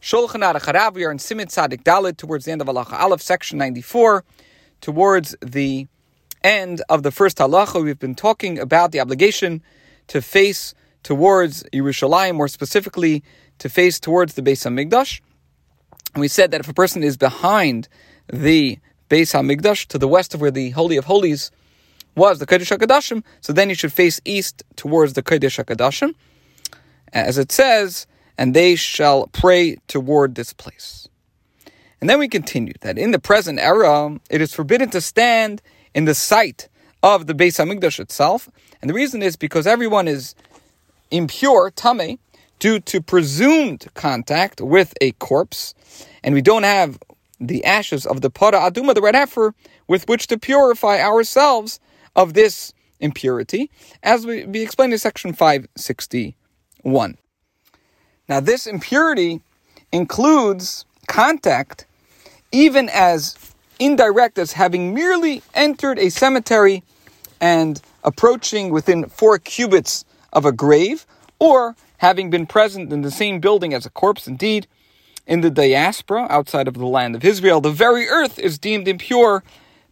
Shulchan Aruch Harav, we are in Simit Tzadik Dalet, towards the end of Halacha Aleph, section 94, towards the end of the first halacha. We've been talking about the obligation to face towards Yerushalayim, more specifically, to face towards the Beis HaMikdash. And we said that if a person is behind the Beis HaMikdash, to the west of where the Holy of Holies was, the Kodesh HaKadoshim, so then he should face east towards the Kodesh HaKadoshim. As it says, and they shall pray toward this place. And then we continue that in the present era, it is forbidden to stand in the site of the Beis Hamikdash itself, and the reason is because everyone is impure, tame, due to presumed contact with a corpse, and we don't have the ashes of the para aduma, the red heifer, with which to purify ourselves of this impurity, as we, we explained in section 561. Now, this impurity includes contact, even as indirect as having merely entered a cemetery and approaching within four cubits of a grave, or having been present in the same building as a corpse. Indeed, in the diaspora outside of the land of Israel, the very earth is deemed impure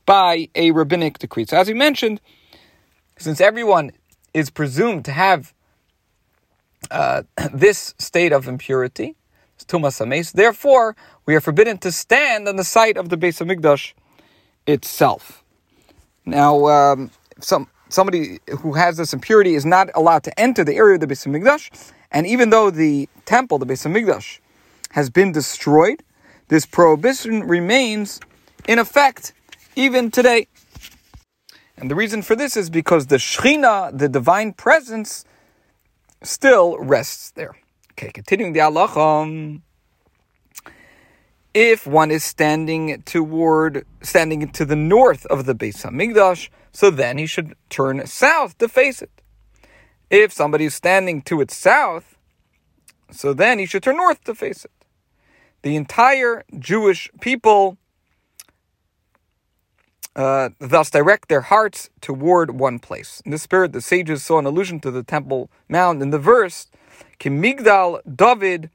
by a rabbinic decree. So, as we mentioned, since everyone is presumed to have uh, this state of impurity, tumas hames. Therefore, we are forbidden to stand on the site of the Beis Hamikdash itself. Now, um, some somebody who has this impurity is not allowed to enter the area of the Beis Hamikdash, and even though the temple, the Beis Hamikdash, has been destroyed, this prohibition remains in effect even today. And the reason for this is because the Shechina, the divine presence, still rests there. Okay, continuing the halacha. If one is standing toward, standing to the north of the Beis Hamikdash, so then he should turn south to face it. If somebody is standing to its south, so then he should turn north to face it. The entire Jewish people uh, thus direct their hearts toward one place. In this spirit, the sages saw an allusion to the Temple Mount in the verse, Kimigdal David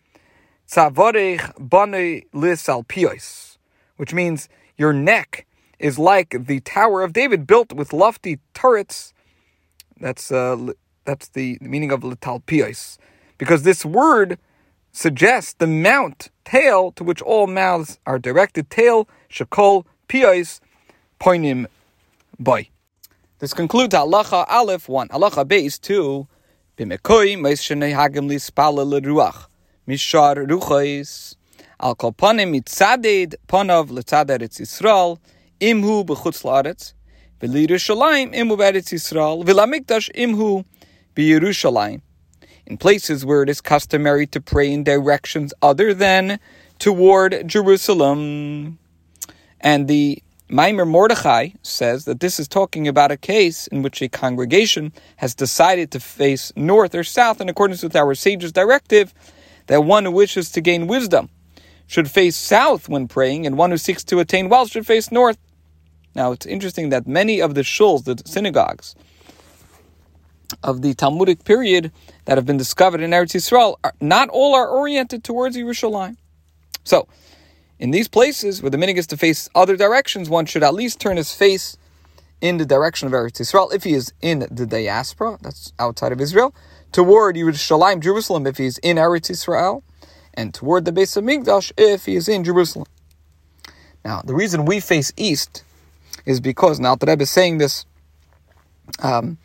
Tzavarech Bane Lisalpios, which means your neck is like the Tower of David built with lofty turrets. That's uh, that's the meaning of Litalpios, because this word suggests the mount, tail, to which all mouths are directed, tail, shakol, pios, poinim boy. This concludes halacha aleph one. Halacha base two. Bimekoi meishenei hagim lispala leruach mishar ruchais al kol panim mitzaded panav letzaded etz Yisrael imhu b'chutz laaretz v'lirushalayim imhu b'eretz Yisrael v'lamikdash imhu b'Yerushalayim. In places where it is customary to pray in directions other than toward Jerusalem, and the Maamar Mordechai says that this is talking about a case in which a congregation has decided to face north or south in accordance with our sage's directive that one who wishes to gain wisdom should face south when praying, and one who seeks to attain wealth should face north. Now, it's interesting that many of the shuls, the synagogues of the Talmudic period that have been discovered in Eretz Yisrael, are, not all are oriented towards Yerushalayim. So, in these places where the minhag is to face other directions, one should at least turn his face in the direction of Eretz Israel if he is in the diaspora, that's outside of Israel, toward Yerushalayim, Jerusalem, if he is in Eretz Israel, and toward the base of Hamikdash if he is in Jerusalem. Now, the reason we face east is because now that Rebbe is saying this um,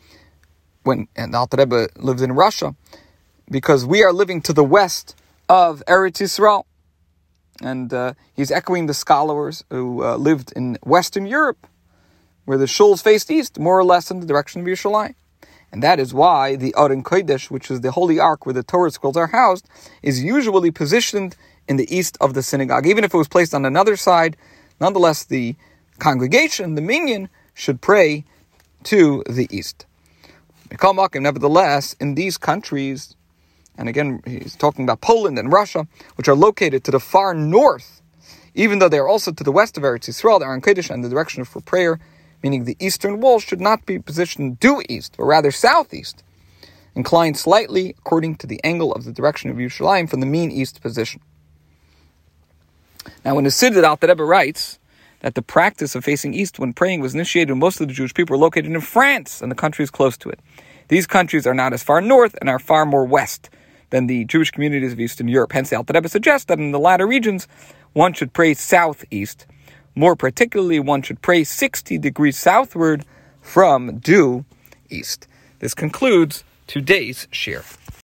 when and Alter Rebbe lived in Russia, because we are living to the west of Eretz Israel and uh, he's echoing the scholars who uh, lived in Western Europe, where the shuls faced east, more or less in the direction of Yerushalayim. And that is why the Aron Kodesh, which is the holy ark where the Torah scrolls are housed, is usually positioned in the east of the synagogue. Even if it was placed on another side, nonetheless, the congregation, the minyan, should pray to the east. Nevertheless, in these countries, and again, he's talking about Poland and Russia, which are located to the far north, even though they are also to the west of Eretz Yisrael, they are in Kodesh and the direction for prayer, meaning the eastern wall should not be positioned due east, but rather southeast, inclined slightly according to the angle of the direction of Yerushalayim from the mean east position. Now, when the Siddur Al Rebbe writes that the practice of facing east when praying was initiated when most of the Jewish people were located in France and the countries close to it. These countries are not as far north and are far more west than the Jewish communities of Eastern Europe. Hence, the Alter Rebbe suggests that in the latter regions, one should pray southeast. More particularly, one should pray 60 degrees southward from due east. This concludes today's share.